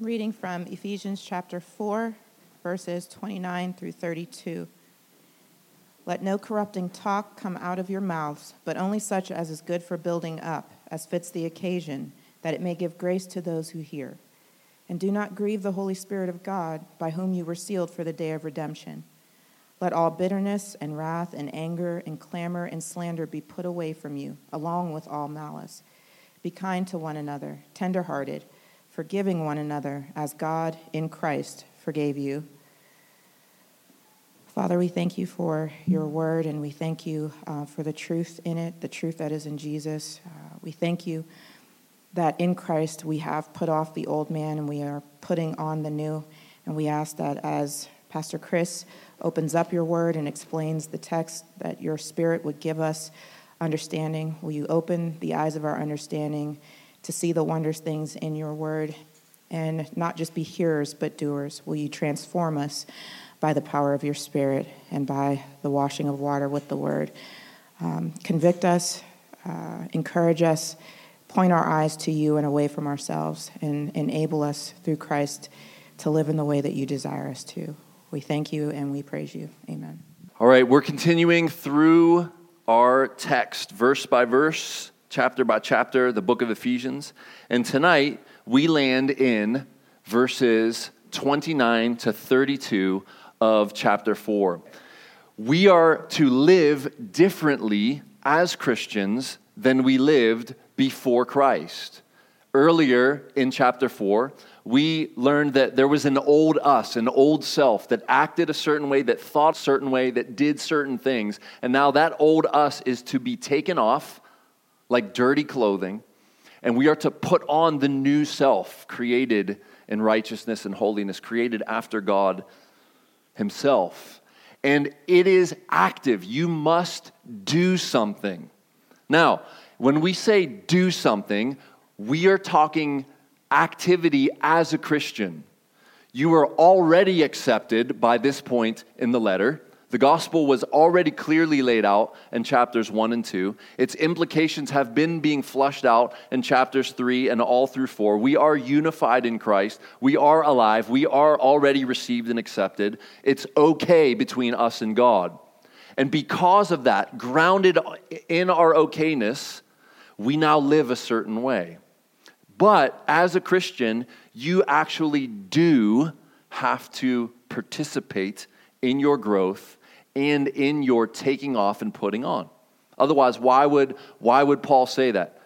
Reading from Ephesians chapter 4, verses 29 through 32. Let no corrupting talk come out of your mouths, but only such as is good for building up, as fits the occasion, that it may give grace to those who hear. And do not grieve the Holy Spirit of God, by whom you were sealed for the day of redemption. Let all bitterness and wrath and anger and clamor and slander be put away from you, along with all malice. Be kind to one another, tenderhearted forgiving one another as God in Christ forgave you. Father, we thank you for your word and we thank you uh, for the truth in it, the truth that is in Jesus. Uh, we thank you that in Christ we have put off the old man and we are putting on the new. And we ask that as Pastor Chris opens up your word and explains the text, that your spirit would give us understanding. Will you open the eyes of our understanding? To see the wondrous things in your word and not just be hearers but doers. Will you transform us by the power of your spirit and by the washing of water with the word? Um, convict us, uh, encourage us, point our eyes to you and away from ourselves, and enable us through Christ to live in the way that you desire us to. We thank you and we praise you. Amen. All right, we're continuing through our text, verse by verse chapter by chapter, the book of Ephesians. And tonight, we land in verses 29 to 32 of chapter 4. We are to live differently as Christians than we lived before Christ. Earlier in chapter 4, we learned that there was an old us, an old self that acted a certain way, that thought a certain way, that did certain things. And now that old us is to be taken off like dirty clothing, and we are to put on the new self created in righteousness and holiness, created after God Himself. And it is active. You must do something. Now, when we say do something, we are talking activity as a Christian. You are already accepted by this point in the letter. The gospel was already clearly laid out in chapters 1 and 2. Its implications have been being flushed out in chapters 3 and all through 4. We are unified in Christ. We are alive. We are already received and accepted. It's okay between us and God. And because of that, grounded in our okayness, we now live a certain way. But as a Christian, you actually do have to participate in your growth and in your taking off and putting on. Otherwise, why would, why would Paul say that?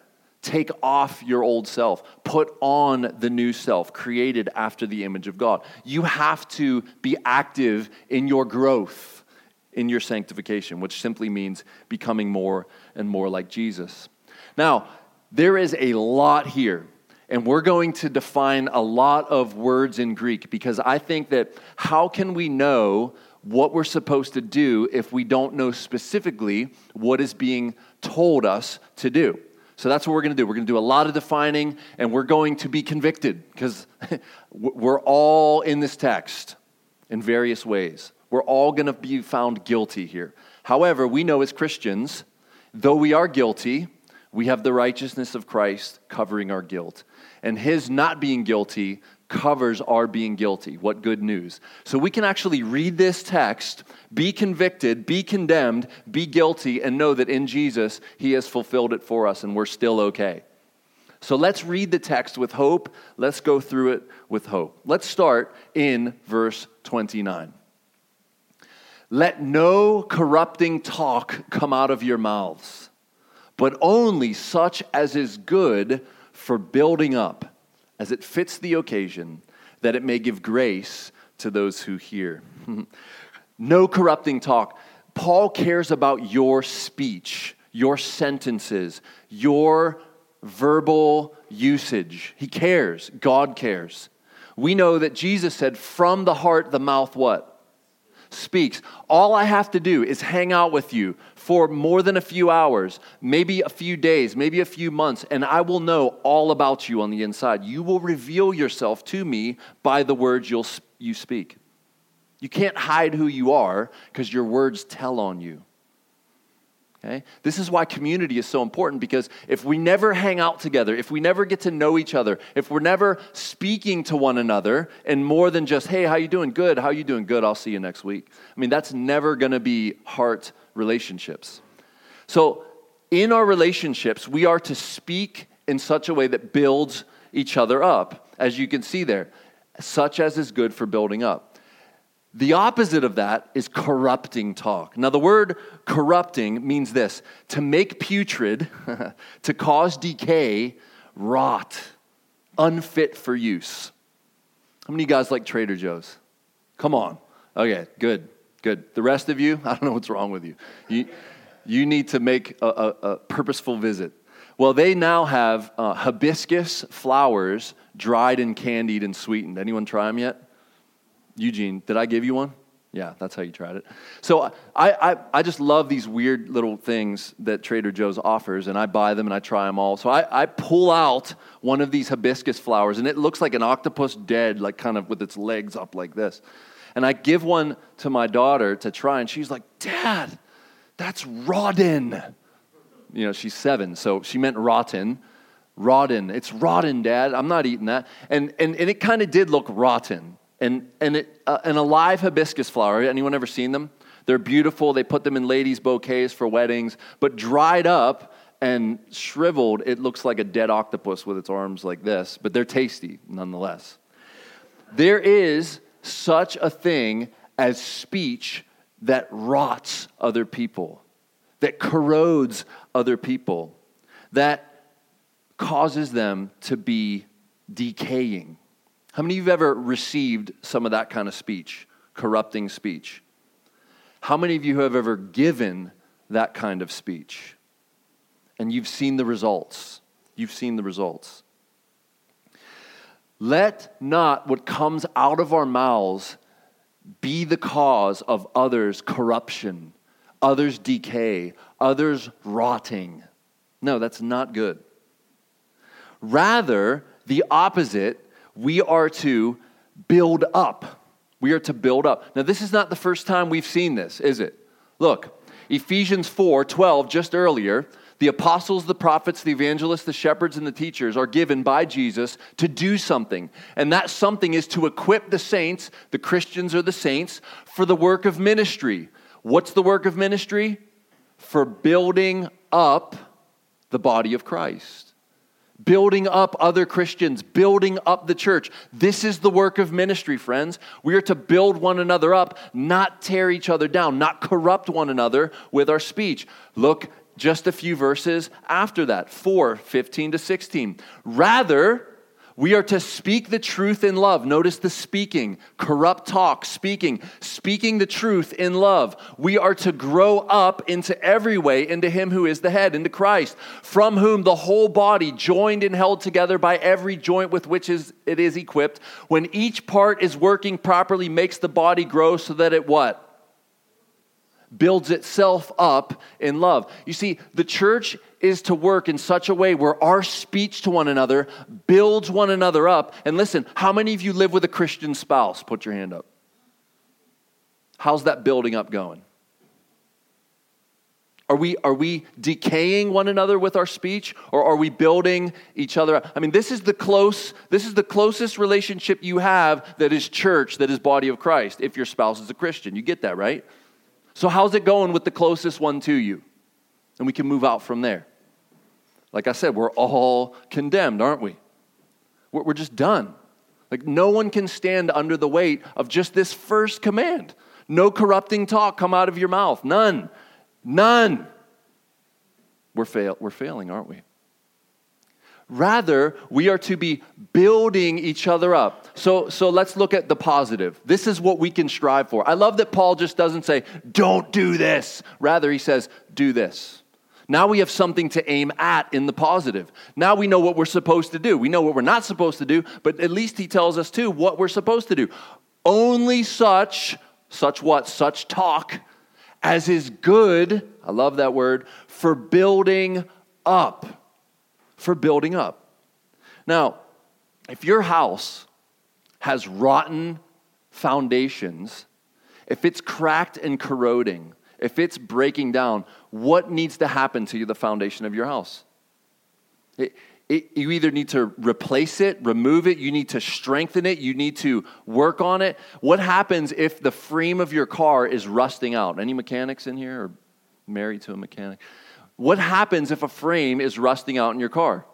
Take off your old self, put on the new self created after the image of God. You have to be active in your growth, in your sanctification, which simply means becoming more and more like Jesus. Now, there is a lot here and we're going to define a lot of words in Greek because I think that how can we know what we're supposed to do if we don't know specifically what is being told us to do. So that's what we're going to do. We're going to do a lot of defining and we're going to be convicted because we're all in this text in various ways. We're all going to be found guilty here. However, we know as Christians, though we are guilty, we have the righteousness of Christ covering our guilt. And his not being guilty covers our being guilty. What good news. So we can actually read this text, be convicted, be condemned, be guilty, and know that in Jesus, He has fulfilled it for us and we're still okay. So let's read the text with hope. Let's go through it with hope. Let's start in verse 29. Let no corrupting talk come out of your mouths, but only such as is good for building up as it fits the occasion, that it may give grace to those who hear. no corrupting talk. Paul cares about your speech, your sentences, your verbal usage. He cares. God cares. We know that Jesus said, from the heart, the mouth what? Speaks. All I have to do is hang out with you for more than a few hours, maybe a few days, maybe a few months, and I will know all about you on the inside. You will reveal yourself to me by the words you'll, you speak. You can't hide who you are because your words tell on you. Okay? This is why community is so important because if we never hang out together, if we never get to know each other, if we're never speaking to one another and more than just, hey, how you doing? Good. How you doing? Good. I'll see you next week. I mean, that's never going to be heart relationships. So, in our relationships, we are to speak in such a way that builds each other up, as you can see there, such as is good for building up. The opposite of that is corrupting talk. Now, the word corrupting means this to make putrid, to cause decay, rot, unfit for use. How many of you guys like Trader Joe's? Come on. Okay, good, good. The rest of you, I don't know what's wrong with you. You, you need to make a, a, a purposeful visit. Well, they now have uh, hibiscus flowers dried and candied and sweetened. Anyone try them yet? Eugene, did I give you one? Yeah, that's how you tried it. So I, I, I just love these weird little things that Trader Joe's offers, and I buy them and I try them all. So I, I pull out one of these hibiscus flowers, and it looks like an octopus dead, like kind of with its legs up like this. And I give one to my daughter to try, and she's like, Dad, that's rotten. You know, she's seven, so she meant rotten. Rotten. It's rotten, Dad. I'm not eating that. And, and, and it kind of did look rotten. And, and it, uh, an alive hibiscus flower, anyone ever seen them? They're beautiful. They put them in ladies' bouquets for weddings, but dried up and shriveled, it looks like a dead octopus with its arms like this, but they're tasty nonetheless. There is such a thing as speech that rots other people, that corrodes other people, that causes them to be decaying. How many of you have ever received some of that kind of speech, corrupting speech? How many of you have ever given that kind of speech? And you've seen the results. You've seen the results. Let not what comes out of our mouths be the cause of others' corruption, others' decay, others' rotting. No, that's not good. Rather, the opposite we are to build up. We are to build up. Now, this is not the first time we've seen this, is it? Look, Ephesians 4 12, just earlier, the apostles, the prophets, the evangelists, the shepherds, and the teachers are given by Jesus to do something. And that something is to equip the saints, the Christians or the saints, for the work of ministry. What's the work of ministry? For building up the body of Christ building up other Christians, building up the church. This is the work of ministry, friends. We are to build one another up, not tear each other down, not corrupt one another with our speech. Look just a few verses after that 4 15 to 16. Rather, we are to speak the truth in love. Notice the speaking, corrupt talk, speaking, speaking the truth in love. We are to grow up into every way into Him who is the head, into Christ, from whom the whole body, joined and held together by every joint with which it is equipped, when each part is working properly, makes the body grow so that it what? Builds itself up in love. You see, the church is to work in such a way where our speech to one another builds one another up. And listen, how many of you live with a Christian spouse? Put your hand up. How's that building up going? Are we, are we decaying one another with our speech or are we building each other up? I mean, this is the close, this is the closest relationship you have that is church, that is body of Christ, if your spouse is a Christian. You get that, right? So, how's it going with the closest one to you? And we can move out from there. Like I said, we're all condemned, aren't we? We're just done. Like, no one can stand under the weight of just this first command. No corrupting talk come out of your mouth. None. None. We're, fail- we're failing, aren't we? Rather, we are to be building each other up. So, so let's look at the positive. This is what we can strive for. I love that Paul just doesn't say, don't do this. Rather, he says, do this. Now we have something to aim at in the positive. Now we know what we're supposed to do. We know what we're not supposed to do, but at least he tells us too what we're supposed to do. Only such, such what? Such talk as is good, I love that word, for building up for building up. Now, if your house has rotten foundations, if it's cracked and corroding, if it's breaking down, what needs to happen to you the foundation of your house? It, it, you either need to replace it, remove it, you need to strengthen it, you need to work on it. What happens if the frame of your car is rusting out? Any mechanics in here or married to a mechanic? What happens if a frame is rusting out in your car?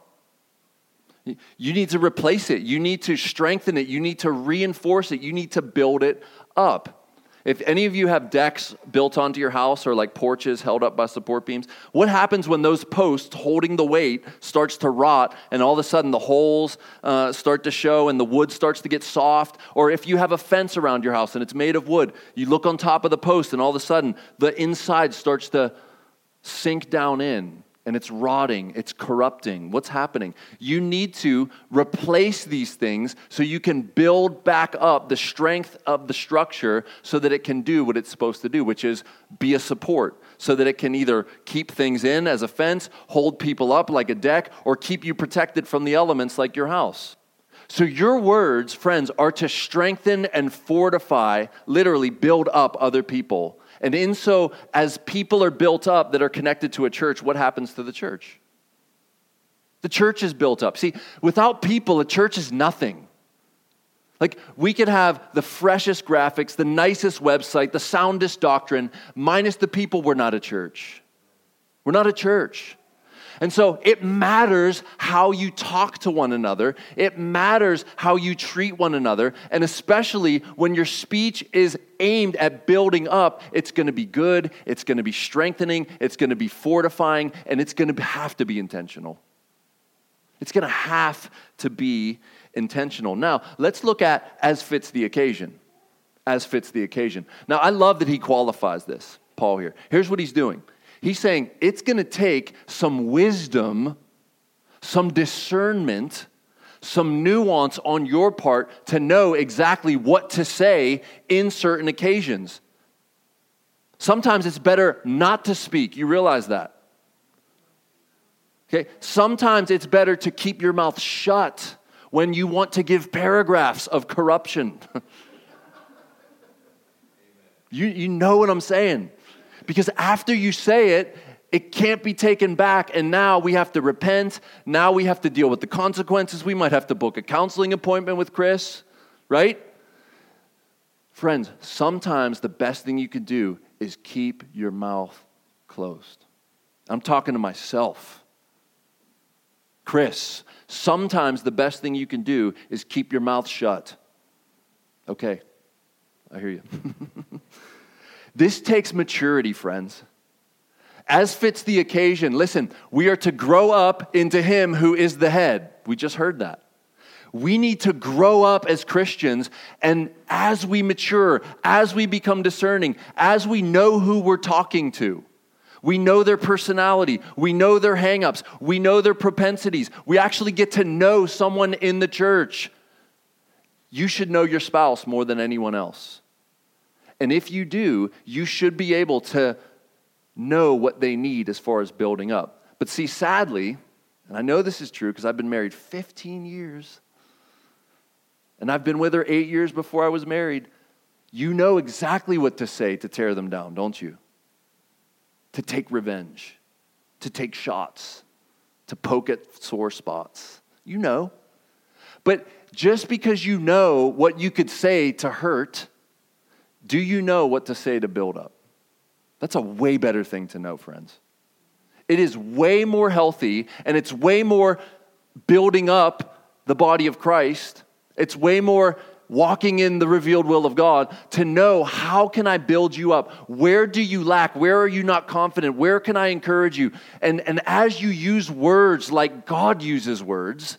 You need to replace it. You need to strengthen it. You need to reinforce it. You need to build it up. If any of you have decks built onto your house or like porches held up by support beams, what happens when those posts holding the weight starts to rot and all of a sudden the holes uh, start to show and the wood starts to get soft? Or if you have a fence around your house and it's made of wood, you look on top of the post and all of a sudden the inside starts to sink down in and it's rotting, it's corrupting. What's happening? You need to replace these things so you can build back up the strength of the structure so that it can do what it's supposed to do, which is be a support, so that it can either keep things in as a fence, hold people up like a deck, or keep you protected from the elements like your house. So, your words, friends, are to strengthen and fortify, literally build up other people and in so, as people are built up that are connected to a church, what happens to the church? The church is built up. See, without people, a church is nothing. Like, we could have the freshest graphics, the nicest website, the soundest doctrine, minus the people, we're not a church. We're not a church. And so it matters how you talk to one another. It matters how you treat one another. And especially when your speech is aimed at building up, it's going to be good, it's going to be strengthening, it's going to be fortifying, and it's going to have to be intentional. It's going to have to be intentional. Now, let's look at as fits the occasion. As fits the occasion. Now, I love that he qualifies this, Paul here. Here's what he's doing He's saying it's going to take some wisdom, some discernment, some nuance on your part to know exactly what to say in certain occasions. Sometimes it's better not to speak. You realize that. Okay? Sometimes it's better to keep your mouth shut when you want to give paragraphs of corruption. you, you know what I'm saying. Because after you say it, it can't be taken back. And now we have to repent. Now we have to deal with the consequences. We might have to book a counseling appointment with Chris, right? Friends, sometimes the best thing you can do is keep your mouth closed. I'm talking to myself. Chris, sometimes the best thing you can do is keep your mouth shut. Okay, I hear you. This takes maturity, friends. As fits the occasion, listen, we are to grow up into Him who is the head. We just heard that. We need to grow up as Christians, and as we mature, as we become discerning, as we know who we're talking to, we know their personality, we know their hangups, we know their propensities. We actually get to know someone in the church. You should know your spouse more than anyone else. And if you do, you should be able to know what they need as far as building up. But see, sadly, and I know this is true because I've been married 15 years, and I've been with her eight years before I was married. You know exactly what to say to tear them down, don't you? To take revenge, to take shots, to poke at sore spots. You know. But just because you know what you could say to hurt, do you know what to say to build up? That's a way better thing to know, friends. It is way more healthy and it's way more building up the body of Christ. It's way more walking in the revealed will of God to know how can I build you up? Where do you lack? Where are you not confident? Where can I encourage you? And, and as you use words like God uses words,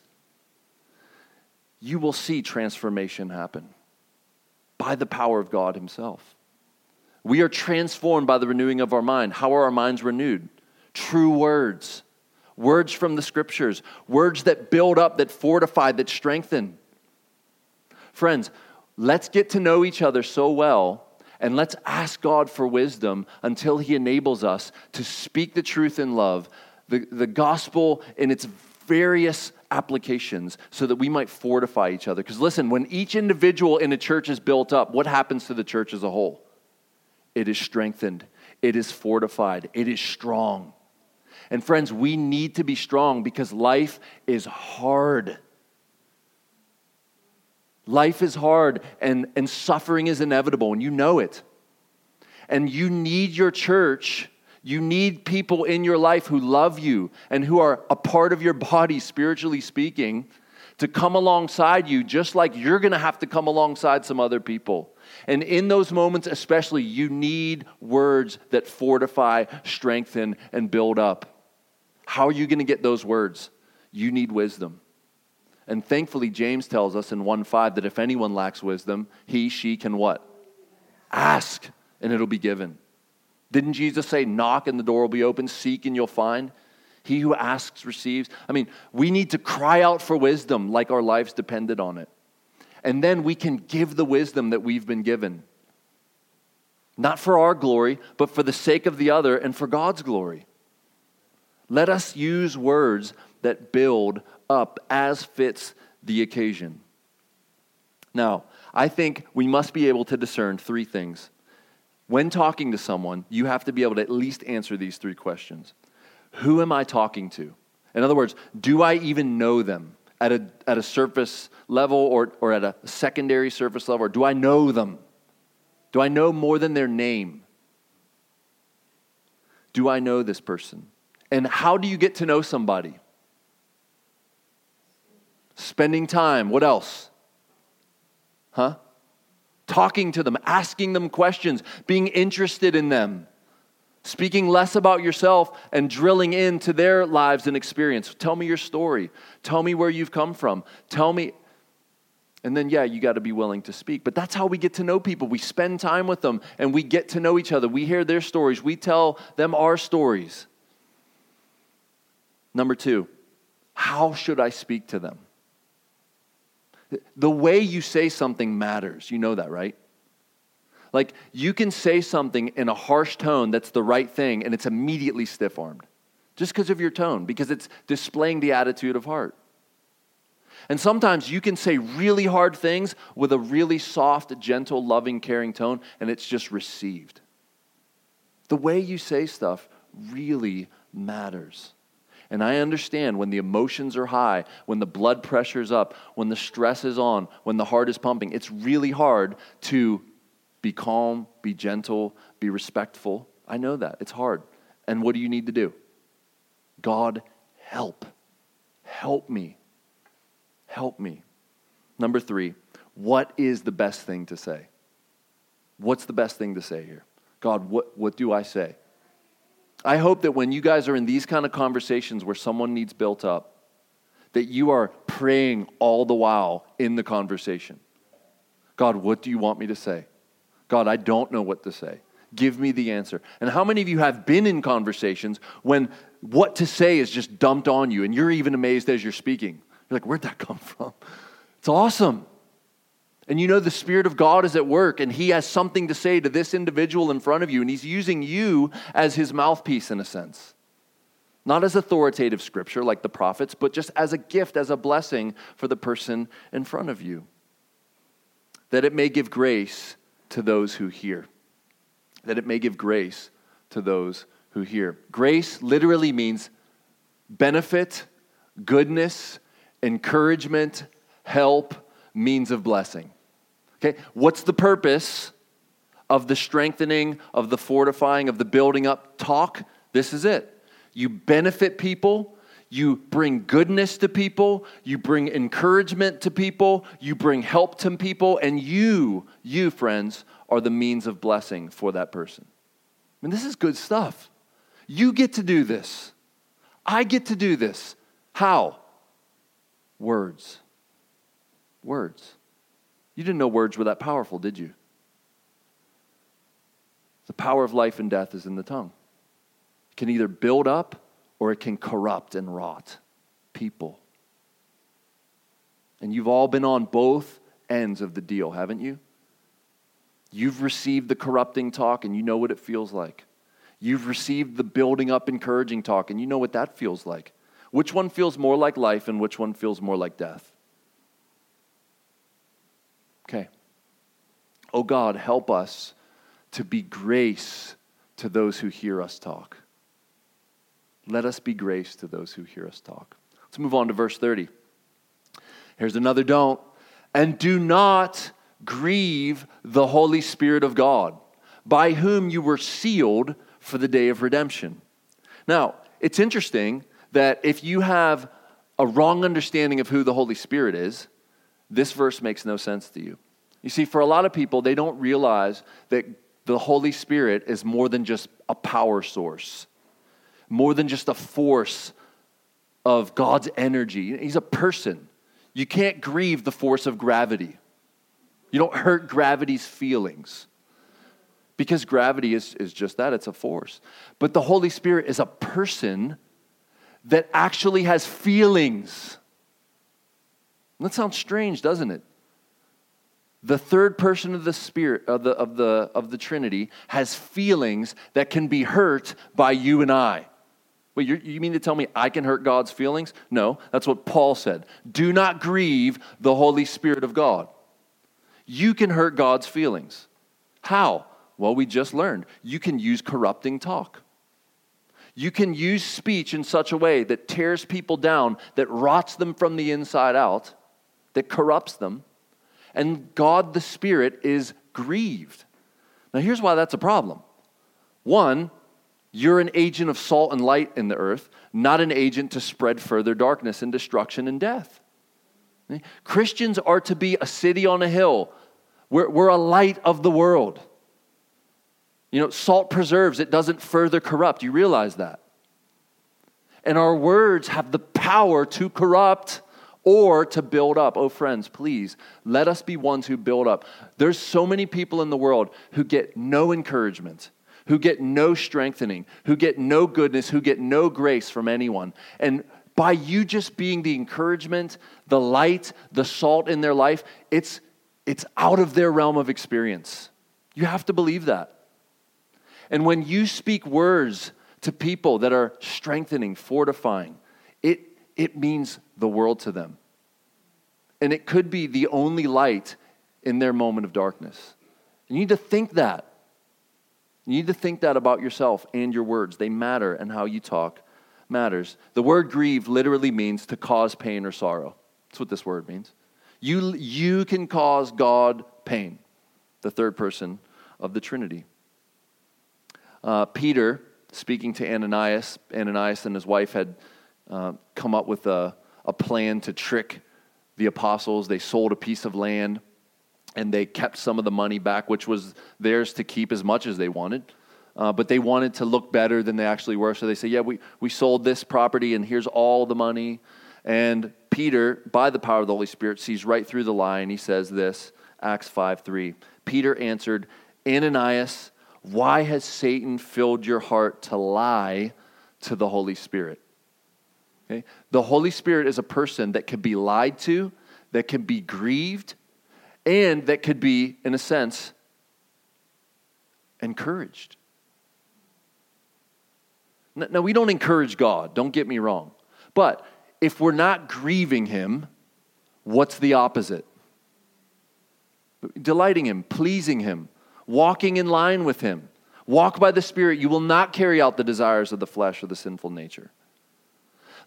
you will see transformation happen by the power of God Himself. We are transformed by the renewing of our mind. How are our minds renewed? True words, words from the scriptures, words that build up, that fortify, that strengthen. Friends, let's get to know each other so well and let's ask God for wisdom until He enables us to speak the truth in love, the, the gospel in its various applications so that we might fortify each other. Because listen, when each individual in a church is built up, what happens to the church as a whole? It is strengthened, it is fortified, it is strong. And friends, we need to be strong because life is hard. Life is hard and, and suffering is inevitable, and you know it. And you need your church. You need people in your life who love you and who are a part of your body, spiritually speaking, to come alongside you, just like you're going to have to come alongside some other people. And in those moments, especially, you need words that fortify, strengthen, and build up. How are you going to get those words? You need wisdom. And thankfully, James tells us in 1 5 that if anyone lacks wisdom, he, she can what? Ask, and it'll be given. Didn't Jesus say, knock and the door will be open, seek and you'll find? He who asks receives. I mean, we need to cry out for wisdom like our lives depended on it. And then we can give the wisdom that we've been given. Not for our glory, but for the sake of the other and for God's glory. Let us use words that build up as fits the occasion. Now, I think we must be able to discern three things. When talking to someone, you have to be able to at least answer these three questions Who am I talking to? In other words, do I even know them at a, at a surface level or, or at a secondary surface level? Or do I know them? Do I know more than their name? Do I know this person? And how do you get to know somebody? Spending time. What else? Huh? Talking to them, asking them questions, being interested in them, speaking less about yourself and drilling into their lives and experience. Tell me your story. Tell me where you've come from. Tell me. And then, yeah, you got to be willing to speak. But that's how we get to know people. We spend time with them and we get to know each other. We hear their stories, we tell them our stories. Number two, how should I speak to them? The way you say something matters. You know that, right? Like, you can say something in a harsh tone that's the right thing, and it's immediately stiff armed just because of your tone, because it's displaying the attitude of heart. And sometimes you can say really hard things with a really soft, gentle, loving, caring tone, and it's just received. The way you say stuff really matters. And I understand when the emotions are high, when the blood pressure's up, when the stress is on, when the heart is pumping, it's really hard to be calm, be gentle, be respectful. I know that. It's hard. And what do you need to do? God, help. Help me. Help me. Number three, what is the best thing to say? What's the best thing to say here? God, what, what do I say? I hope that when you guys are in these kind of conversations where someone needs built up, that you are praying all the while in the conversation. God, what do you want me to say? God, I don't know what to say. Give me the answer. And how many of you have been in conversations when what to say is just dumped on you and you're even amazed as you're speaking? You're like, where'd that come from? It's awesome. And you know the Spirit of God is at work, and He has something to say to this individual in front of you, and He's using you as His mouthpiece in a sense. Not as authoritative scripture like the prophets, but just as a gift, as a blessing for the person in front of you. That it may give grace to those who hear. That it may give grace to those who hear. Grace literally means benefit, goodness, encouragement, help, means of blessing. Okay, what's the purpose of the strengthening, of the fortifying, of the building up talk? This is it. You benefit people, you bring goodness to people, you bring encouragement to people, you bring help to people, and you, you friends, are the means of blessing for that person. I mean, this is good stuff. You get to do this. I get to do this. How? Words words. You didn't know words were that powerful, did you? The power of life and death is in the tongue. It can either build up or it can corrupt and rot people. And you've all been on both ends of the deal, haven't you? You've received the corrupting talk and you know what it feels like. You've received the building up, encouraging talk and you know what that feels like. Which one feels more like life and which one feels more like death? Okay. Oh God, help us to be grace to those who hear us talk. Let us be grace to those who hear us talk. Let's move on to verse 30. Here's another don't. And do not grieve the Holy Spirit of God, by whom you were sealed for the day of redemption. Now, it's interesting that if you have a wrong understanding of who the Holy Spirit is, this verse makes no sense to you. You see, for a lot of people, they don't realize that the Holy Spirit is more than just a power source, more than just a force of God's energy. He's a person. You can't grieve the force of gravity. You don't hurt gravity's feelings because gravity is, is just that it's a force. But the Holy Spirit is a person that actually has feelings. That sounds strange, doesn't it? The third person of the Spirit of the, of the, of the Trinity has feelings that can be hurt by you and I. Wait, you mean to tell me I can hurt God's feelings? No, that's what Paul said. Do not grieve the Holy Spirit of God. You can hurt God's feelings. How? Well, we just learned. You can use corrupting talk. You can use speech in such a way that tears people down, that rots them from the inside out, that corrupts them, and God the Spirit is grieved. Now, here's why that's a problem. One, you're an agent of salt and light in the earth, not an agent to spread further darkness and destruction and death. Christians are to be a city on a hill. We're, we're a light of the world. You know, salt preserves, it doesn't further corrupt. You realize that. And our words have the power to corrupt or to build up. Oh, friends, please let us be ones who build up. There's so many people in the world who get no encouragement, who get no strengthening, who get no goodness, who get no grace from anyone. And by you just being the encouragement, the light, the salt in their life, it's, it's out of their realm of experience. You have to believe that. And when you speak words to people that are strengthening, fortifying, it, it means the world to them. And it could be the only light in their moment of darkness. You need to think that. You need to think that about yourself and your words. They matter, and how you talk matters. The word grieve literally means to cause pain or sorrow. That's what this word means. You, you can cause God pain, the third person of the Trinity. Uh, Peter, speaking to Ananias, Ananias and his wife had uh, come up with a, a plan to trick the apostles. They sold a piece of land and they kept some of the money back, which was theirs to keep as much as they wanted. Uh, but they wanted to look better than they actually were. So they say, Yeah, we, we sold this property and here's all the money. And Peter, by the power of the Holy Spirit, sees right through the lie and he says this Acts 5 3. Peter answered, Ananias, why has Satan filled your heart to lie to the Holy Spirit? Okay? The Holy Spirit is a person that can be lied to, that can be grieved, and that could be, in a sense, encouraged. Now, we don't encourage God, don't get me wrong. But if we're not grieving Him, what's the opposite? Delighting Him, pleasing Him, walking in line with Him. Walk by the Spirit, you will not carry out the desires of the flesh or the sinful nature.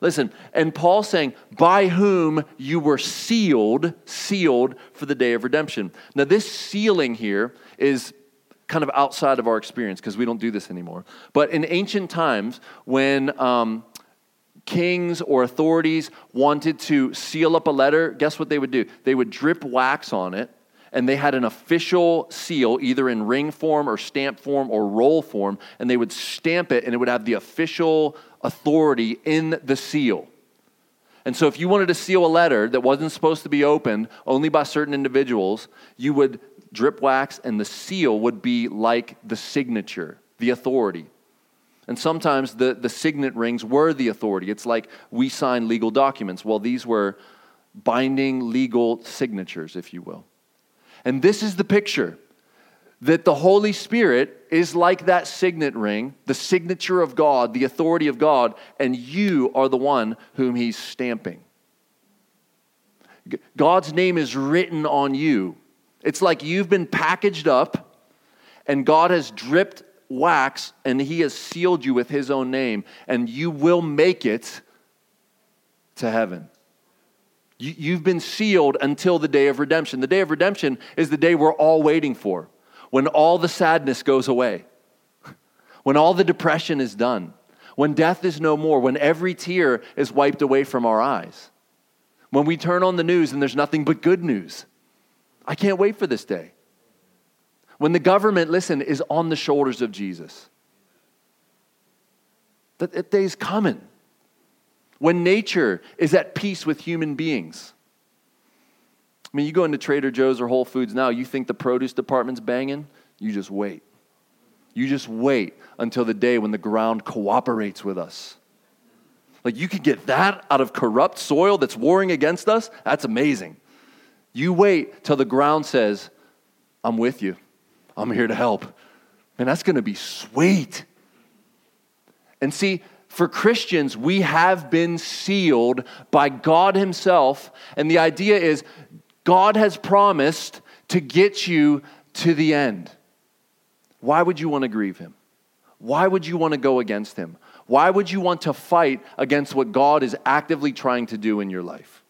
Listen, and Paul saying, by whom you were sealed, sealed for the day of redemption. Now, this sealing here is kind of outside of our experience because we don't do this anymore. But in ancient times, when um, kings or authorities wanted to seal up a letter, guess what they would do? They would drip wax on it and they had an official seal, either in ring form or stamp form or roll form, and they would stamp it, and it would have the official authority in the seal. And so, if you wanted to seal a letter that wasn't supposed to be opened only by certain individuals, you would drip wax, and the seal would be like the signature, the authority. And sometimes the, the signet rings were the authority. It's like we sign legal documents. Well, these were binding legal signatures, if you will. And this is the picture that the Holy Spirit is like that signet ring, the signature of God, the authority of God, and you are the one whom He's stamping. God's name is written on you. It's like you've been packaged up, and God has dripped wax and he has sealed you with his own name, and you will make it to heaven. You, have been sealed until the day of redemption. The day of redemption is the day we're all waiting for, when all the sadness goes away, when all the depression is done, when death is no more, when every tear is wiped away from our eyes, when we turn on the news and there's nothing but good news. I can't wait for this day. When the government, listen, is on the shoulders of Jesus. That, that day's coming. When nature is at peace with human beings. I mean, you go into Trader Joe's or Whole Foods now, you think the produce department's banging? You just wait. You just wait until the day when the ground cooperates with us. Like, you could get that out of corrupt soil that's warring against us? That's amazing. You wait till the ground says, I'm with you. I'm here to help. Man, that's to be sweet. And see, for Christians, we have been sealed by God Himself. And the idea is God has promised to get you to the end. Why would you want to grieve Him? Why would you want to go against Him? Why would you want to fight against what God is actively trying to do in your life?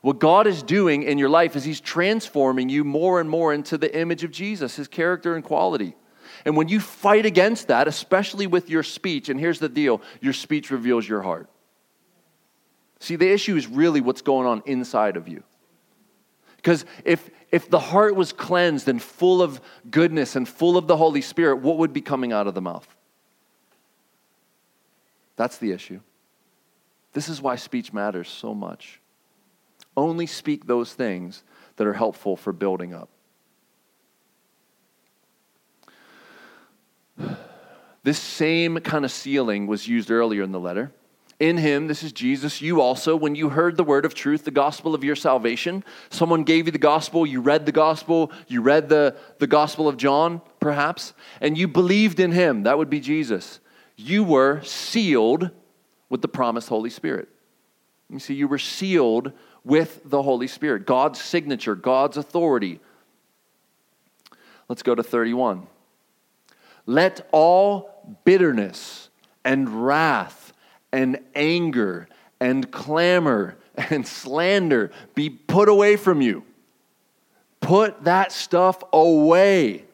What God is doing in your life is He's transforming you more and more into the image of Jesus, His character and quality. And when you fight against that, especially with your speech, and here's the deal your speech reveals your heart. See, the issue is really what's going on inside of you. Because if, if the heart was cleansed and full of goodness and full of the Holy Spirit, what would be coming out of the mouth? That's the issue. This is why speech matters so much. Only speak those things that are helpful for building up. This same kind of sealing was used earlier in the letter. In him, this is Jesus, you also, when you heard the word of truth, the gospel of your salvation, someone gave you the gospel, you read the gospel, you read the, the gospel of John, perhaps, and you believed in him, that would be Jesus. You were sealed with the promised Holy Spirit. You see, you were sealed with the Holy Spirit, God's signature, God's authority. Let's go to 31. Let all bitterness and wrath and anger and clamor and slander be put away from you. Put that stuff away.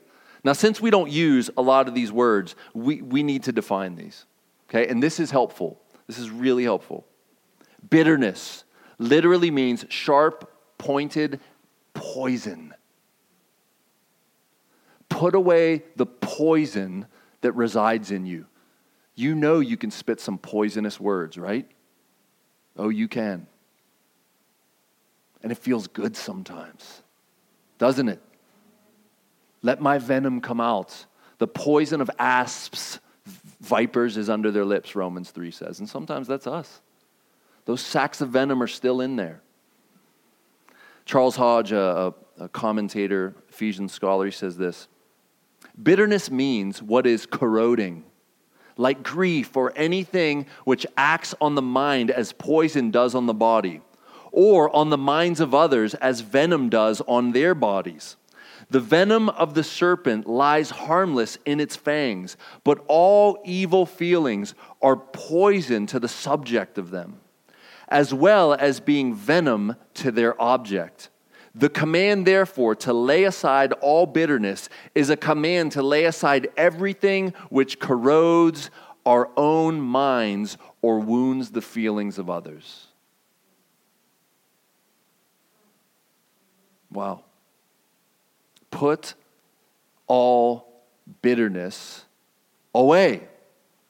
Now, since we don't use a lot of these words, we, we need to define these. Okay? And this is helpful. This is really helpful. Bitterness literally means sharp, pointed poison. Put away the poison that resides in you. You know you can spit some poisonous words, right? Oh, you can. And it feels good sometimes, doesn't it? Let my venom come out. The poison of asps, vipers is under their lips, Romans 3 says. And sometimes that's us. Those sacks of venom are still in there. Charles Hodge, a, a commentator, Ephesians scholar, he says this Bitterness means what is corroding, like grief or anything which acts on the mind as poison does on the body, or on the minds of others as venom does on their bodies. The venom of the serpent lies harmless in its fangs, but all evil feelings are poison to the subject of them as well as being venom to their object. The command, therefore, to lay aside all bitterness is a command to lay aside everything which corrodes our own minds or wounds the feelings of others. Wow. Put all bitterness away.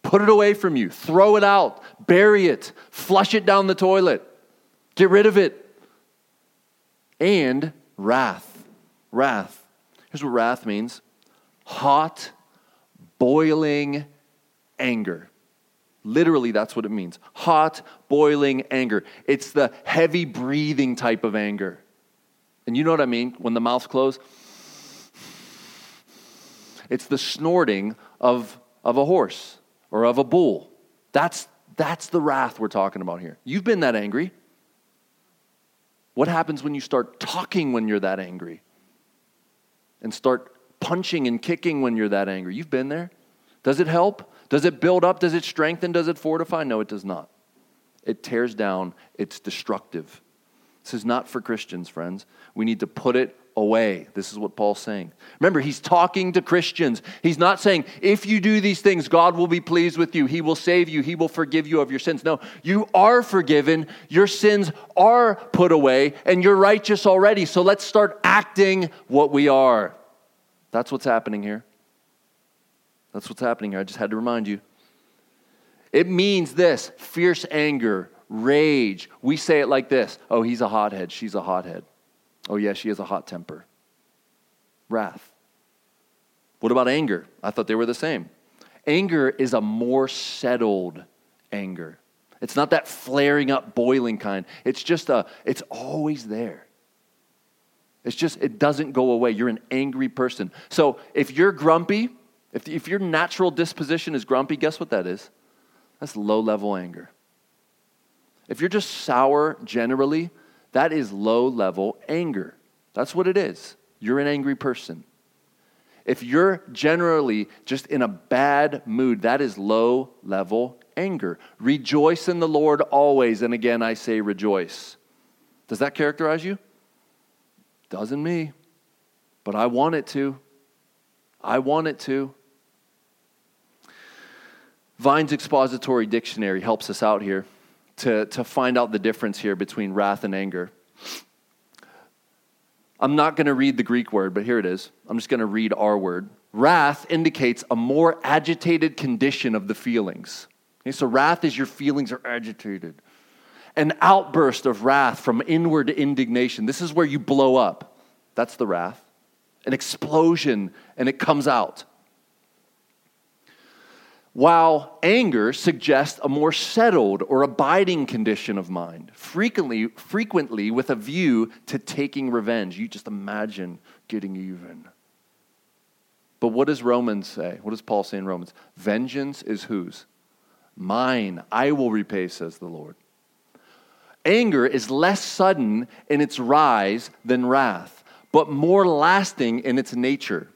Put it away from you. Throw it out. Bury it. Flush it down the toilet. Get rid of it. And wrath. Wrath. Here's what wrath means hot, boiling anger. Literally, that's what it means. Hot, boiling anger. It's the heavy breathing type of anger. And you know what I mean when the mouth's closed? It's the snorting of, of a horse or of a bull. That's, that's the wrath we're talking about here. You've been that angry. What happens when you start talking when you're that angry? And start punching and kicking when you're that angry? You've been there. Does it help? Does it build up? Does it strengthen? Does it fortify? No, it does not. It tears down, it's destructive. This is not for Christians, friends. We need to put it away. This is what Paul's saying. Remember, he's talking to Christians. He's not saying, if you do these things, God will be pleased with you. He will save you. He will forgive you of your sins. No, you are forgiven. Your sins are put away, and you're righteous already. So let's start acting what we are. That's what's happening here. That's what's happening here. I just had to remind you. It means this fierce anger, rage. We say it like this Oh, he's a hothead. She's a hothead. Oh, yeah, she has a hot temper. Wrath. What about anger? I thought they were the same. Anger is a more settled anger. It's not that flaring up, boiling kind. It's just a, it's always there. It's just, it doesn't go away. You're an angry person. So if you're grumpy, if, if your natural disposition is grumpy, guess what that is? That's low level anger. If you're just sour generally, that is low level anger. That's what it is. You're an angry person. If you're generally just in a bad mood, that is low level anger. Rejoice in the Lord always. And again, I say rejoice. Does that characterize you? Doesn't me. But I want it to. I want it to. Vine's expository dictionary helps us out here to, to find out the difference here between wrath and anger. I'm not going to read the Greek word, but here it is. I'm just going to read our word. Wrath indicates a more agitated condition of the feelings. Okay, so, wrath is your feelings are agitated. An outburst of wrath from inward indignation. This is where you blow up. That's the wrath. An explosion, and it comes out while anger suggests a more settled or abiding condition of mind, frequently, frequently with a view to taking revenge. You just imagine getting even. But what does Romans say? What does Paul say in Romans? Vengeance is whose? Mine. I will repay, says the Lord. Anger is less sudden in its rise than wrath, but more lasting in its nature.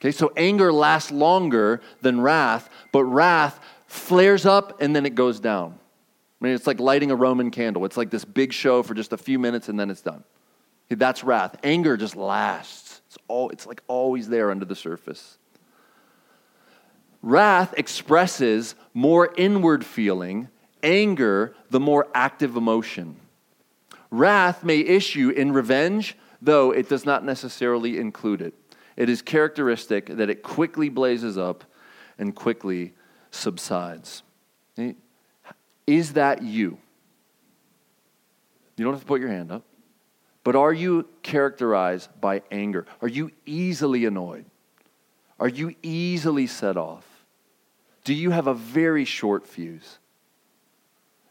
Okay, so anger lasts longer than wrath, but wrath flares up and then it goes down. I mean, it's like lighting a Roman candle. It's like this big show for just a few minutes and then it's done. Okay, that's wrath. Anger just lasts. It's, all, it's like always there under the surface. Wrath expresses more inward feeling, anger, the more active emotion. Wrath may issue in revenge, though it does not necessarily include it. It is characteristic that it quickly blazes up and quickly subsides. Is that you? You don't have to put your hand up. But are you characterized by anger? Are you easily annoyed? Are you easily set off? Do you have a very short fuse?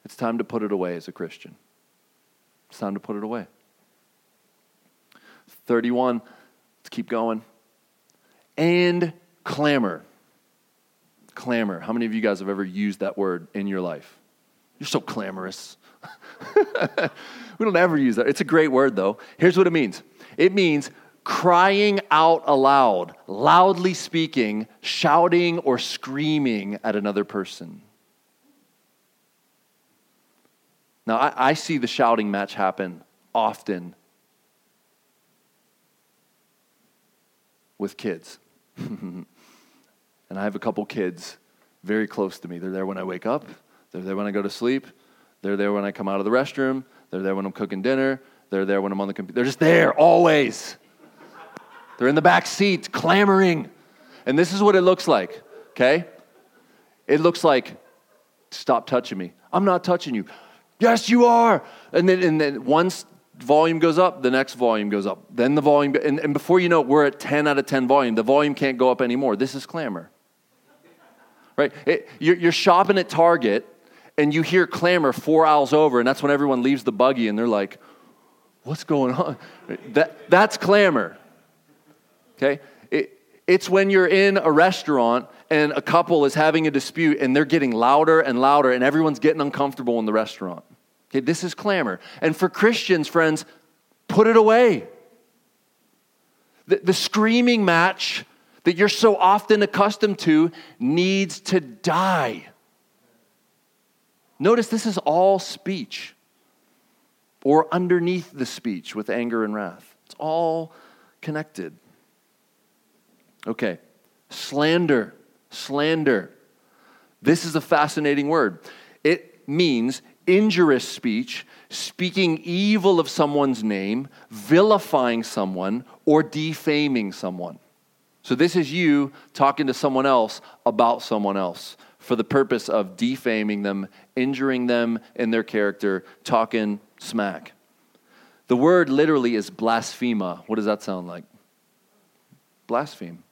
It's time to put it away as a Christian. It's time to put it away. 31, let's keep going and clamor. Clamor. How many of you guys have ever used that word in your life? You're so clamorous. we don't ever use that. It's a great word, though. Here's what it means it means crying out aloud, loudly speaking, shouting, or screaming at another person. Now, I, I see the shouting match happen often with kids. and I have a couple kids very close to me. They're there when I wake up, they're there when I go to sleep, they're there when I come out of the restroom, they're there when I'm cooking dinner, they're there when I'm on the computer. They're just there always. They're in the back seat clamoring. And this is what it looks like, okay? It looks like, stop touching me. I'm not touching you. Yes, you are. And then, and then once volume goes up, the next volume goes up. Then the volume, and, and before you know it, we're at 10 out of 10 volume. The volume can't go up anymore. This is clamor. Right? It, you're, you're shopping at Target and you hear clamor four aisles over, and that's when everyone leaves the buggy and they're like, what's going on? That, that's clamor. Okay? It, it's when you're in a restaurant and a couple is having a dispute and they're getting louder and louder and everyone's getting uncomfortable in the restaurant. Okay, this is clamor. And for Christians, friends, put it away. The, the screaming match that you're so often accustomed to needs to die. Notice this is all speech or underneath the speech with anger and wrath. It's all connected. Okay, slander, slander. This is a fascinating word. It means injurious speech, speaking evil of someone's name, vilifying someone, or defaming someone. So, this is you talking to someone else about someone else for the purpose of defaming them, injuring them in their character, talking smack. The word literally is blasphemia. What does that sound like? Blaspheme.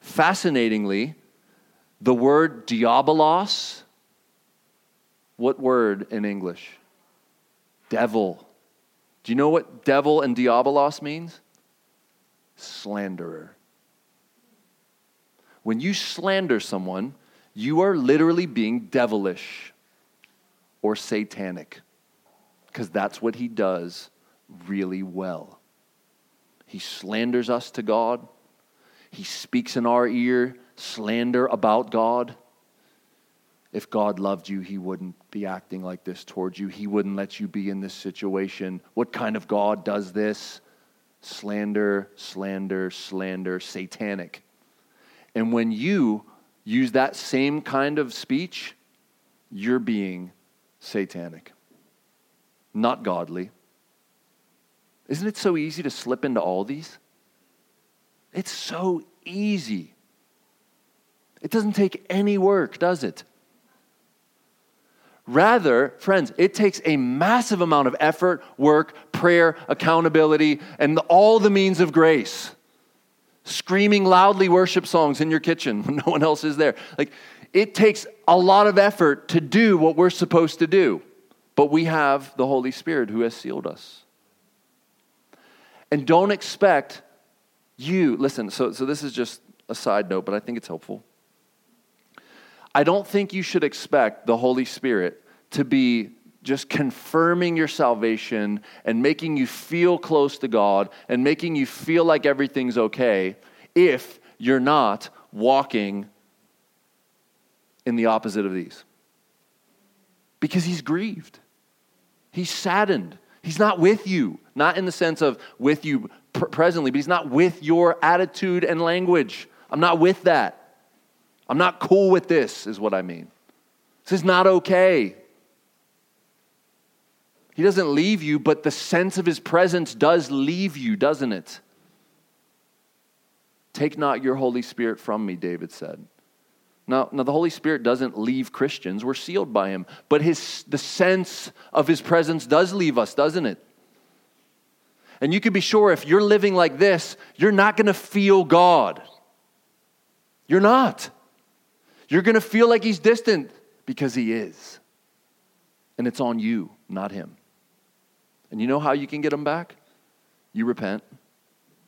Fascinatingly, the word diabolos, what word in English? Devil. Do you know what devil and diabolos means? Slanderer. When you slander someone, you are literally being devilish or satanic because that's what he does really well. He slanders us to God, he speaks in our ear slander about God. If God loved you, he wouldn't be acting like this towards you. He wouldn't let you be in this situation. What kind of God does this? Slander, slander, slander, satanic. And when you use that same kind of speech, you're being satanic not godly. Isn't it so easy to slip into all these? It's so easy. It doesn't take any work, does it? Rather, friends, it takes a massive amount of effort, work, prayer, accountability, and all the means of grace. Screaming loudly worship songs in your kitchen when no one else is there. Like, it takes a lot of effort to do what we're supposed to do. But we have the Holy Spirit who has sealed us. And don't expect you, listen, so, so this is just a side note, but I think it's helpful. I don't think you should expect the Holy Spirit to be just confirming your salvation and making you feel close to God and making you feel like everything's okay if you're not walking in the opposite of these. Because he's grieved. He's saddened. He's not with you, not in the sense of with you pr- presently, but he's not with your attitude and language. I'm not with that. I'm not cool with this, is what I mean. This is not okay. He doesn't leave you, but the sense of his presence does leave you, doesn't it? Take not your Holy Spirit from me, David said. Now, now the Holy Spirit doesn't leave Christians. We're sealed by him. But his, the sense of his presence does leave us, doesn't it? And you can be sure if you're living like this, you're not going to feel God. You're not. You're going to feel like he's distant because he is. And it's on you, not him. And you know how you can get him back? You repent.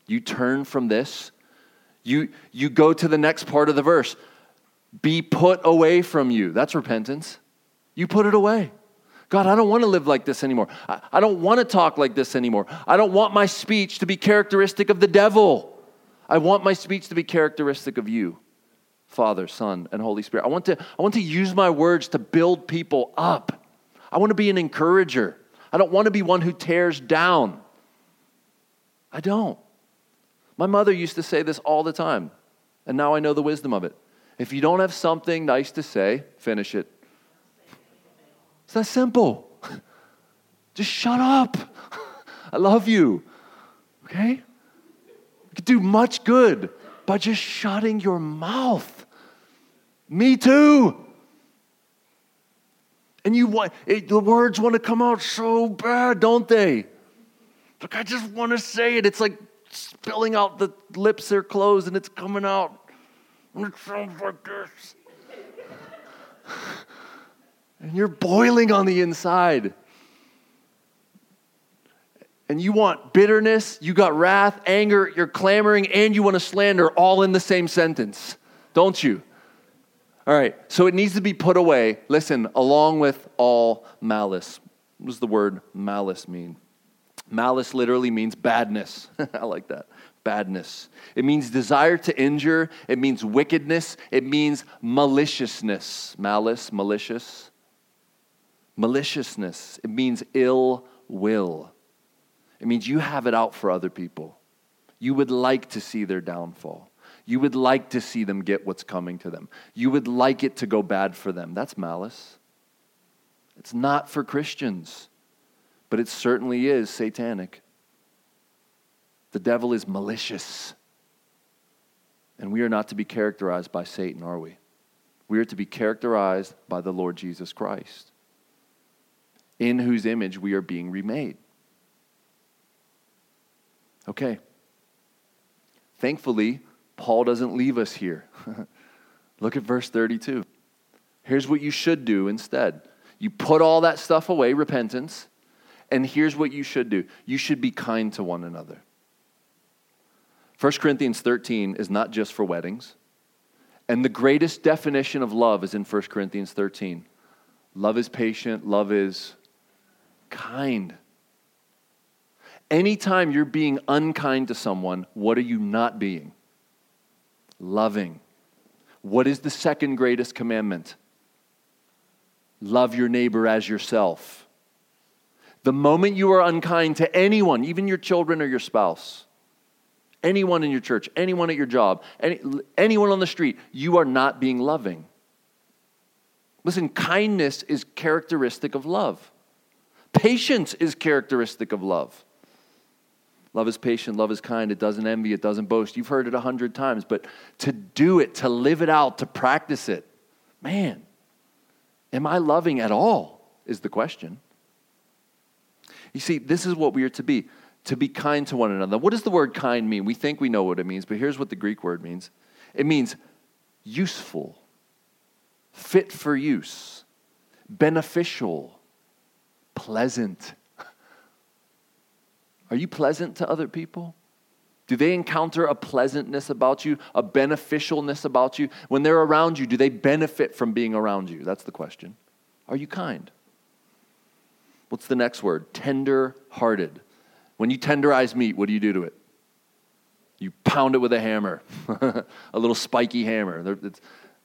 You turn from this. You, you go to the next part of the verse be put away from you. That's repentance. You put it away. God, I don't want to live like this anymore. I, I don't want to talk like this anymore. I don't want my speech to be characteristic of the devil. I want my speech to be characteristic of you, Father, Son, and Holy Spirit. I want to, I want to use my words to build people up. I want to be an encourager. I don't want to be one who tears down. I don't. My mother used to say this all the time, and now I know the wisdom of it. If you don't have something nice to say, finish it. It's that simple. Just shut up. I love you. Okay? You could do much good by just shutting your mouth. Me too. And you want it, the words want to come out so bad, don't they? Like I just want to say it. It's like spilling out the lips are closed and it's coming out. And It sounds like this. and you're boiling on the inside. And you want bitterness, you got wrath, anger, you're clamoring, and you want to slander all in the same sentence, don't you? All right, so it needs to be put away. Listen, along with all malice. What does the word malice mean? Malice literally means badness. I like that. Badness. It means desire to injure. It means wickedness. It means maliciousness. Malice, malicious. Maliciousness. It means ill will. It means you have it out for other people. You would like to see their downfall. You would like to see them get what's coming to them. You would like it to go bad for them. That's malice. It's not for Christians, but it certainly is satanic. The devil is malicious. And we are not to be characterized by Satan, are we? We are to be characterized by the Lord Jesus Christ, in whose image we are being remade. Okay. Thankfully, Paul doesn't leave us here. Look at verse 32. Here's what you should do instead you put all that stuff away, repentance, and here's what you should do you should be kind to one another. 1 Corinthians 13 is not just for weddings. And the greatest definition of love is in 1 Corinthians 13. Love is patient, love is kind. Anytime you're being unkind to someone, what are you not being? Loving. What is the second greatest commandment? Love your neighbor as yourself. The moment you are unkind to anyone, even your children or your spouse, anyone in your church, anyone at your job, any, anyone on the street, you are not being loving. Listen, kindness is characteristic of love. Patience is characteristic of love. Love is patient, love is kind, it doesn't envy, it doesn't boast. You've heard it a hundred times, but to do it, to live it out, to practice it, man, am I loving at all? Is the question. You see, this is what we are to be to be kind to one another. What does the word kind mean? We think we know what it means, but here's what the Greek word means it means useful, fit for use, beneficial, pleasant. Are you pleasant to other people? Do they encounter a pleasantness about you, a beneficialness about you? When they're around you, do they benefit from being around you? That's the question. Are you kind? What's the next word? Tender hearted. When you tenderize meat, what do you do to it? You pound it with a hammer, a little spiky hammer. It's,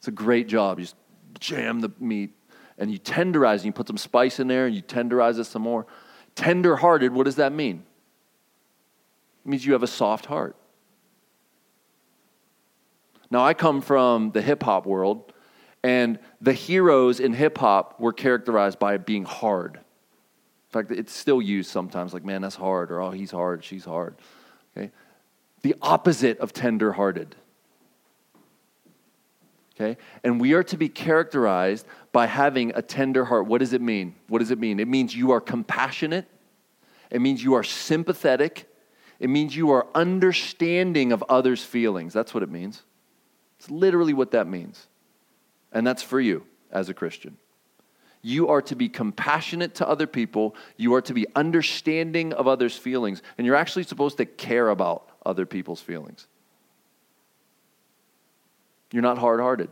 a great job. You just jam the meat and you tenderize and you put some spice in there and you tenderize it some more. Tender hearted, what does that mean? It means you have a soft heart. Now, I come from the hip hop world, and the heroes in hip hop were characterized by being hard. In fact, it's still used sometimes like, man, that's hard, or oh, he's hard, she's hard. Okay? The opposite of tender hearted. Okay? And we are to be characterized by having a tender heart. What does it mean? What does it mean? It means you are compassionate, it means you are sympathetic, it means you are understanding of others' feelings. That's what it means. It's literally what that means. And that's for you as a Christian. You are to be compassionate to other people. You are to be understanding of others' feelings. And you're actually supposed to care about other people's feelings. You're not hard hearted.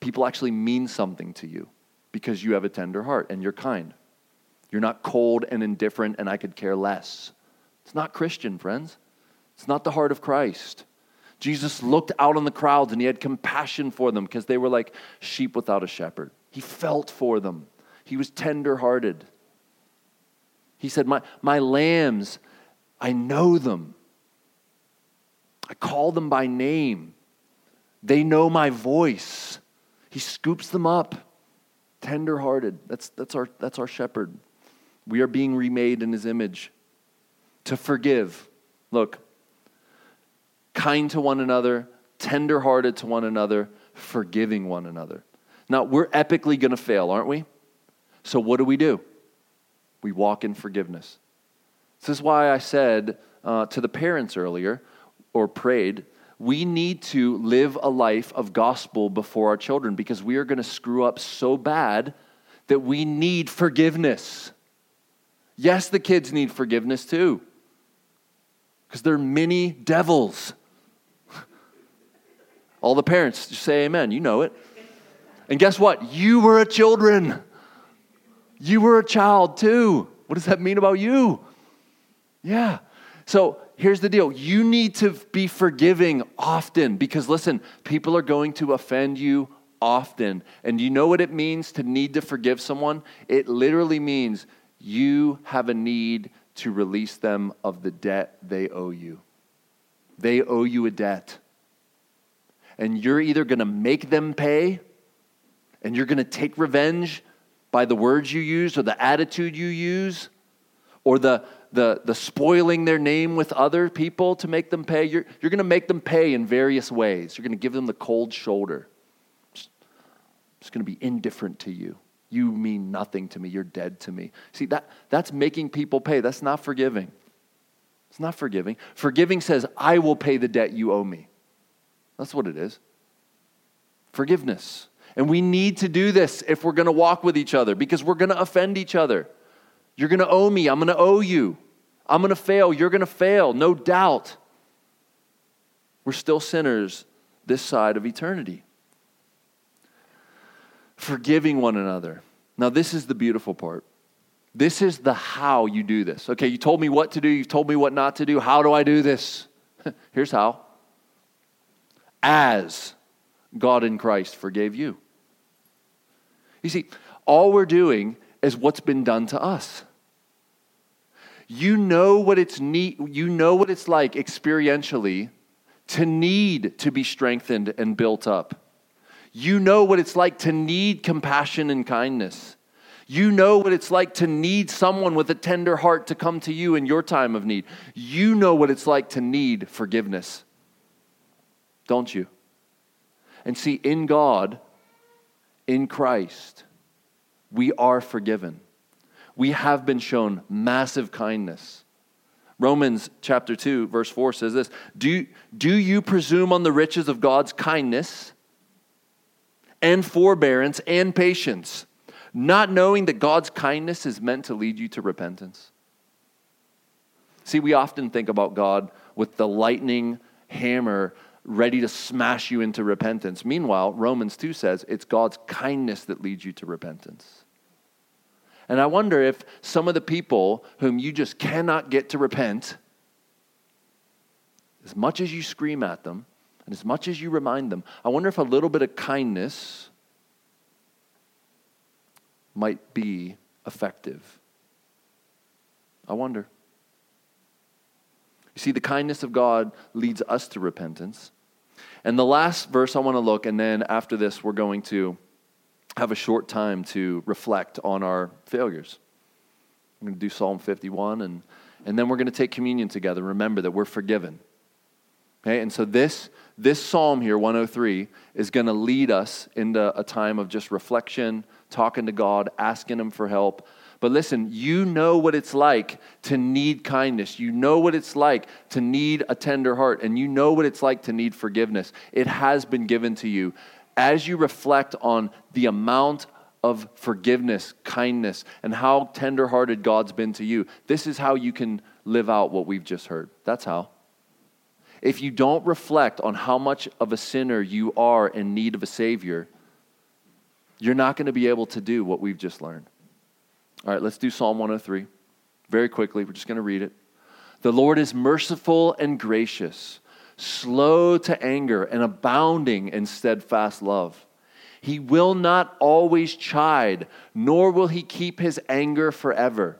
People actually mean something to you because you have a tender heart and you're kind. You're not cold and indifferent and I could care less. It's not Christian, friends. It's not the heart of Christ. Jesus looked out on the crowds and he had compassion for them because they were like sheep without a shepherd. He felt for them, he was tenderhearted. He said, my, my lambs, I know them. I call them by name. They know my voice. He scoops them up, tenderhearted. That's, that's, our, that's our shepherd. We are being remade in his image. To forgive. Look, kind to one another, tenderhearted to one another, forgiving one another. Now, we're epically going to fail, aren't we? So, what do we do? We walk in forgiveness. This is why I said uh, to the parents earlier, or prayed, we need to live a life of gospel before our children because we are going to screw up so bad that we need forgiveness. Yes, the kids need forgiveness too because they're many devils. All the parents just say amen. You know it. And guess what? You were a children. You were a child too. What does that mean about you? Yeah. So here's the deal you need to be forgiving often because, listen, people are going to offend you often. And you know what it means to need to forgive someone? It literally means you have a need to release them of the debt they owe you. They owe you a debt. And you're either going to make them pay and you're going to take revenge by the words you use or the attitude you use or the, the, the spoiling their name with other people to make them pay. You're, you're going to make them pay in various ways. You're going to give them the cold shoulder. It's going to be indifferent to you. You mean nothing to me. You're dead to me. See, that, that's making people pay. That's not forgiving. It's not forgiving. Forgiving says, I will pay the debt you owe me. That's what it is. Forgiveness. And we need to do this if we're going to walk with each other because we're going to offend each other. You're going to owe me. I'm going to owe you. I'm going to fail. You're going to fail. No doubt. We're still sinners this side of eternity. Forgiving one another. Now, this is the beautiful part. This is the how you do this. Okay, you told me what to do, you've told me what not to do. How do I do this? Here's how. As God in Christ forgave you. You see, all we're doing is what's been done to us. You know what it's need, you know what it's like experientially to need to be strengthened and built up. You know what it's like to need compassion and kindness. You know what it's like to need someone with a tender heart to come to you in your time of need. You know what it's like to need forgiveness. Don't you? And see, in God, in Christ, we are forgiven. We have been shown massive kindness. Romans chapter 2, verse 4 says this Do, do you presume on the riches of God's kindness and forbearance and patience? not knowing that God's kindness is meant to lead you to repentance? See, we often think about God with the lightning hammer ready to smash you into repentance. Meanwhile, Romans 2 says it's God's kindness that leads you to repentance. And I wonder if some of the people whom you just cannot get to repent, as much as you scream at them and as much as you remind them, I wonder if a little bit of kindness might be effective. I wonder. You see, the kindness of God leads us to repentance. And the last verse I want to look, and then after this, we're going to have a short time to reflect on our failures. I'm going to do Psalm 51, and, and then we're going to take communion together. Remember that we're forgiven. Okay, and so this, this psalm here, 103, is going to lead us into a time of just reflection, talking to God, asking Him for help. But listen, you know what it's like to need kindness. You know what it's like to need a tender heart, and you know what it's like to need forgiveness. It has been given to you. As you reflect on the amount of forgiveness, kindness, and how tenderhearted God's been to you, this is how you can live out what we've just heard. That's how. If you don't reflect on how much of a sinner you are in need of a Savior, you're not going to be able to do what we've just learned. All right, let's do Psalm 103 very quickly. We're just going to read it. The Lord is merciful and gracious, slow to anger, and abounding in steadfast love. He will not always chide, nor will he keep his anger forever.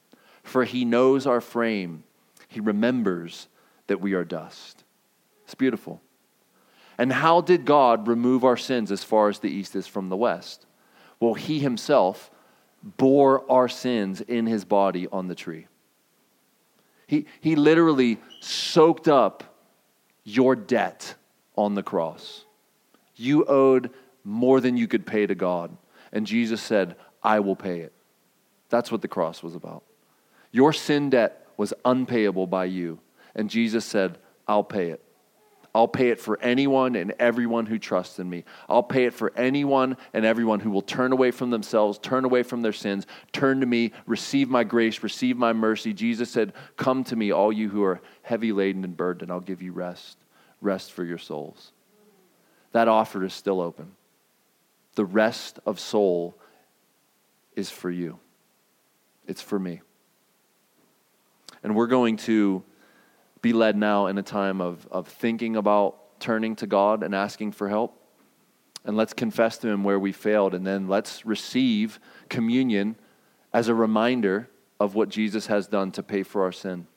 For he knows our frame, he remembers that we are dust. It's beautiful. And how did God remove our sins as far as the east is from the west? Well, he himself bore our sins in his body on the tree. He, he literally soaked up your debt on the cross. You owed more than you could pay to God. And Jesus said, I will pay it. That's what the cross was about. Your sin debt was unpayable by you. And Jesus said, I'll pay it. I'll pay it for anyone and everyone who trusts in me. I'll pay it for anyone and everyone who will turn away from themselves, turn away from their sins, turn to me, receive my grace, receive my mercy. Jesus said, Come to me, all you who are heavy laden and burdened, and I'll give you rest, rest for your souls. That offer is still open. The rest of soul is for you, it's for me. And we're going to be led now in a time of, of thinking about turning to God and asking for help. And let's confess to Him where we failed, and then let's receive communion as a reminder of what Jesus has done to pay for our sin.